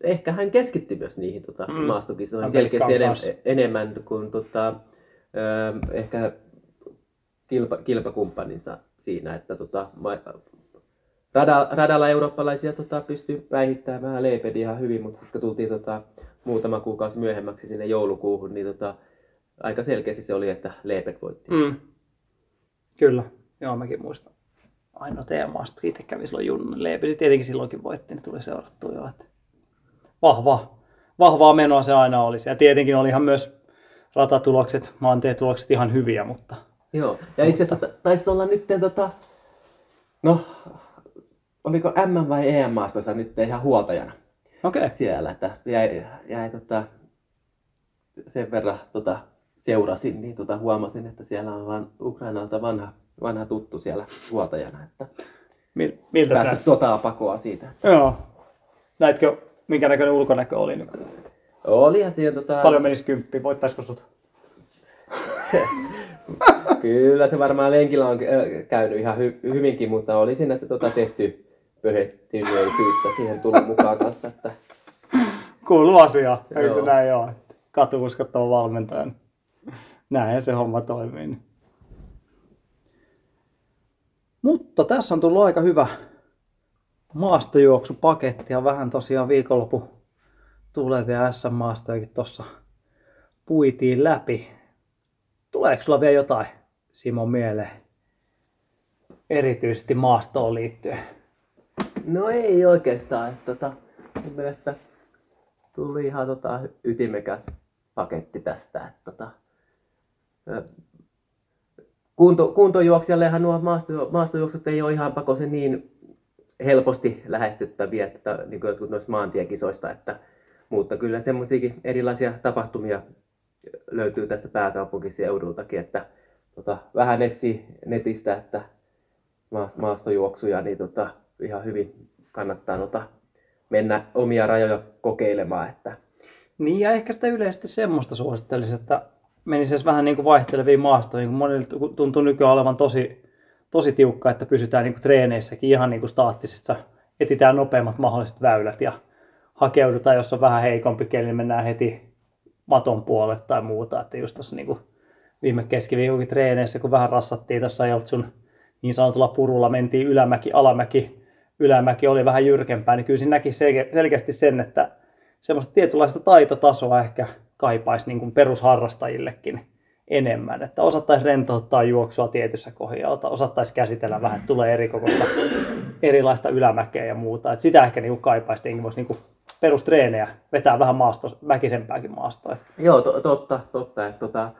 ehkä hän keskittyi myös niihin tota, Mm. maastokisoihin selkeästi enem, enemmän kuin tota, ö, ehkä kilpa, kilpakumppaninsa siinä, että tota, ma- rada, radalla eurooppalaisia tota, pystyi päihittämään Leepedi ihan hyvin, mutta kun tultiin tota, muutama kuukausi myöhemmäksi sinne joulukuuhun, niin tota, aika selkeästi se oli, että Leeped voitti. Mm. Kyllä, joo mäkin muistan. Ainoa teemaasta, itse kävi silloin Junnu. Leepisi tietenkin silloinkin voitti, niin tuli seurattua jo. Että vahva, vahvaa menoa se aina olisi. Ja tietenkin olihan myös ratatulokset, maantietulokset ihan hyviä, mutta Joo, ja itse asiassa ta- taisi olla nyt, tota, no, oliko M vai EM maastossa nyt ihan huoltajana okei. Okay. siellä, että jäi, jäi tota, sen verran tota, seurasin, niin tota, huomasin, että siellä on vaan Ukrainalta vanha, vanha tuttu siellä huoltajana, että Mil, miltä näet? sotaa pakoa siitä. Joo. Näitkö, minkä näköinen ulkonäkö oli nyt? Olihan siellä tota, Paljon menisi kymppi, voittaisiko sut? Kyllä se varmaan lenkillä on äh, käynyt ihan hy- hyvinkin, mutta oli siinä se tota, tehty pöhettyneisyyttä siihen tullut mukaan kanssa. Että, Kuuluu asia, eikö näin ole? Katu uskottava valmentajan. Näin se homma toimii. Mutta tässä on tullut aika hyvä maastojuoksupaketti ja vähän tosiaan viikonloppu tulevia SM-maastojakin tuossa puitiin läpi. Tuleeko sulla vielä jotain Simon mieleen? Erityisesti maastoon liittyen. no ei oikeastaan. Tota, mun mielestä tuli ihan tota, ytimekäs paketti tästä. Että, tota, kunto, kuntojuoksijallehan nuo maasto, maastojuoksut ei ole ihan pakosen niin helposti lähestyttäviä, että, niin kuin jotkut noista maantiekisoista, että, mutta kyllä semmoisiakin erilaisia tapahtumia löytyy tästä pääkaupunkiseudultakin, että tota, vähän etsii netistä, että maas- maastojuoksuja, niin tota, ihan hyvin kannattaa tota, mennä omia rajoja kokeilemaan, että Niin ja ehkä sitä yleisesti semmoista suosittelisin, että menisi edes vähän niin kuin vaihteleviin maastoihin, kun monille tuntuu nykyään olevan tosi, tosi tiukka, että pysytään niin kuin treeneissäkin ihan niin kuin staattisissa, etsitään nopeimmat mahdolliset väylät ja hakeudutaan, jos on vähän heikompi keli, niin mennään heti maton puolelle tai muuta, että just tuossa niin kuin viime keskiviikonkin treeneissä, kun vähän rassattiin tuossa Jeltsun niin sanotulla purulla, mentiin ylämäki, alamäki, ylämäki oli vähän jyrkempää, niin kyllä siinä näki selke- selkeästi sen, että semmoista tietynlaista taitotasoa ehkä kaipaisi niin kuin perusharrastajillekin enemmän. Että osattaisi rentouttaa juoksua tietyssä kohdassa, osattaisi käsitellä vähän, että tulee eri kokoista erilaista ylämäkeä ja muuta. Et sitä ehkä niin kaipaisi, että voisi niin perustreenejä vetää vähän maasto, väkisempääkin maastoa. Joo, to, totta, totta. Että, tota,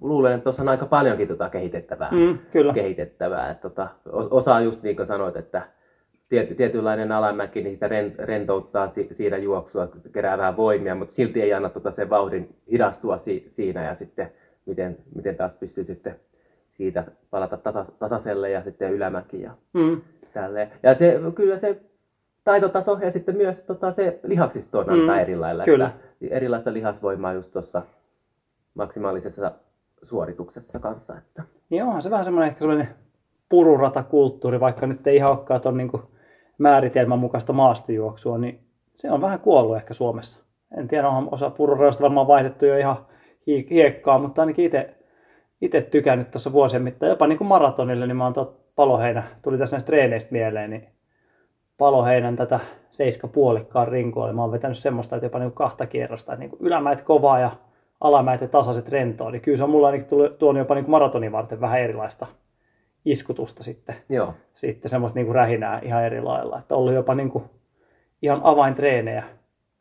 luulen, että tuossa on aika paljonkin tota kehitettävää. Mm, kyllä. kehitettävää. Että, tota, osa just niin kuin sanoit, että tiety, tietynlainen alamäki, niin sitä rentouttaa si, siinä juoksua, se kerää vähän voimia, mutta silti ei anna tota sen vauhdin hidastua si, siinä ja sitten miten, miten taas pystyy sitten siitä palata tasa, tasaiselle ja sitten ylämäki ja mm. tälleen. Ja se, kyllä se taitotaso ja sitten myös tota, se lihaksisto on mm. eri lailla. Kyllä. Että erilaista lihasvoimaa just tuossa maksimaalisessa suorituksessa kanssa. Että. Niin onhan se vähän semmoinen ehkä semmoinen pururatakulttuuri, vaikka nyt ei ihan olekaan tuon niin määritelmän mukaista maastojuoksua, niin se on vähän kuollut ehkä Suomessa. En tiedä, onhan osa pururadoista varmaan vaihdettu jo ihan hiekkaa, mutta ainakin itse itse tykännyt tuossa vuosien mittaan, jopa niin kuin maratonille, niin mä oon paloheinä, tuli tässä näistä treeneistä mieleen, niin paloheinän tätä seiska puolikkaan rinkoa, mä oon vetänyt semmoista, että jopa niin kuin kahta kierrosta, että niin kuin ylämäet kovaa ja alamäet ja tasaiset rentoa, niin kyllä se on mulla ainakin tuonut jopa niin kuin maratonin varten vähän erilaista iskutusta sitten. Joo. Sitten semmoista niin kuin rähinää ihan eri lailla, että ollut jopa niin kuin ihan avaintreenejä,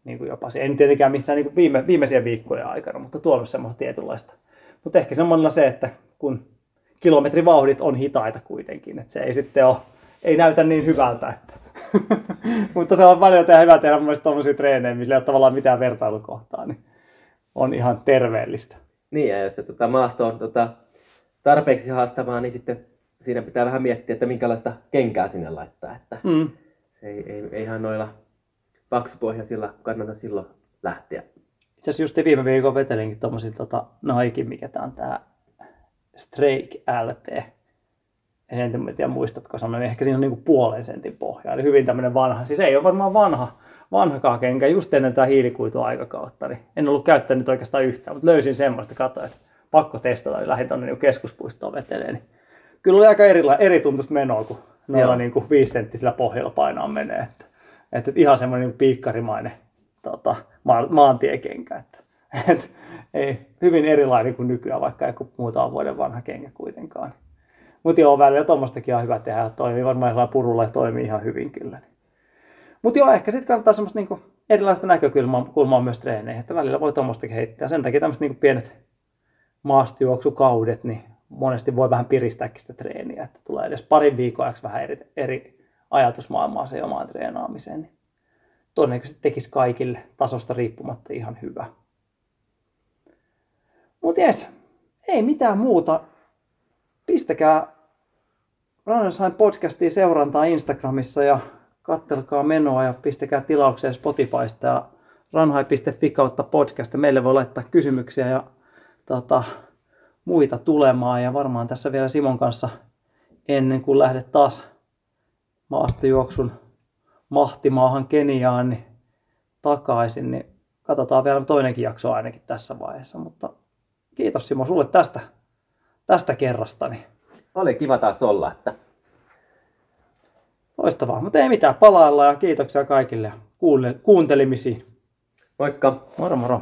niin kuin jopa en tietenkään missään niin kuin viime, viimeisiä viikkoja aikana, mutta tuonut semmoista tietynlaista mutta ehkä semmoinen se, että kun kilometrivauhdit on hitaita kuitenkin, että se ei sitten ole, ei näytä niin hyvältä. Että. Mutta se on paljon tehdä hyvä tehdä myös tuommoisia treenejä, missä ei ole tavallaan mitään vertailukohtaa, niin on ihan terveellistä. Niin, ja jos se tota, maasto on tota, tarpeeksi haastavaa, niin sitten siinä pitää vähän miettiä, että minkälaista kenkää sinne laittaa. Että mm. se ei, ei, ei ihan noilla paksupohjaisilla kannata silloin lähteä itse asiassa just viime viikon vetelinkin tuommoisin tota, Nike, mikä tää on tää Strake LT. En tiedä muistatko sanoa, ehkä siinä on niinku puolen sentin pohja, eli hyvin tämmöinen vanha. Siis ei ole varmaan vanha, vanhakaan kenkä, just ennen tämä hiilikuituaikakautta, niin en ollut käyttänyt oikeastaan yhtään, mutta löysin semmoista, katsoin, että pakko testata, niin lähdin tuonne niin keskuspuistoon veteleen. Niin kyllä oli aika eri, eri tuntuista menoa, kun noilla niin kuin viisenttisillä pohjalla painaa menee. Että, että ihan semmoinen niin piikkarimainen tota, ma- maantiekenkä. Että, et, ei, hyvin erilainen kuin nykyään, vaikka joku muutama vuoden vanha kenkä kuitenkaan. Mutta joo, välillä tuommoistakin on hyvä tehdä. Toimii varmaan sellainen purulla ja toimii ihan hyvin kyllä. Mutta joo, ehkä sitten kannattaa semmoista niinku erilaista näkökulmaa myös treeneihin, että välillä voi tuommoistakin heittää. Sen takia tämmöiset niinku pienet maastojuoksukaudet, niin monesti voi vähän piristääkin sitä treeniä, että tulee edes parin viikon ajaksi vähän eri, eri ajatusmaailmaa se omaan treenaamiseen. Niin todennäköisesti tekisi kaikille tasosta riippumatta ihan hyvä. Mutta jes, ei mitään muuta. Pistäkää Runners podcastiin seurantaa Instagramissa ja kattelkaa menoa ja pistäkää tilaukseen Spotifysta ja ranhai.fi kautta podcast. Meille voi laittaa kysymyksiä ja tota, muita tulemaan ja varmaan tässä vielä Simon kanssa ennen kuin lähdet taas maastojuoksun mahtimaahan Keniaan niin takaisin, niin katsotaan vielä toinenkin jakso ainakin tässä vaiheessa. Mutta kiitos Simo sulle tästä, tästä kerrasta. Niin. Oli kiva taas olla. Että... Loistavaa, mutta ei mitään, palailla ja kiitoksia kaikille kuuntelimisiin. Moikka. Moro moro.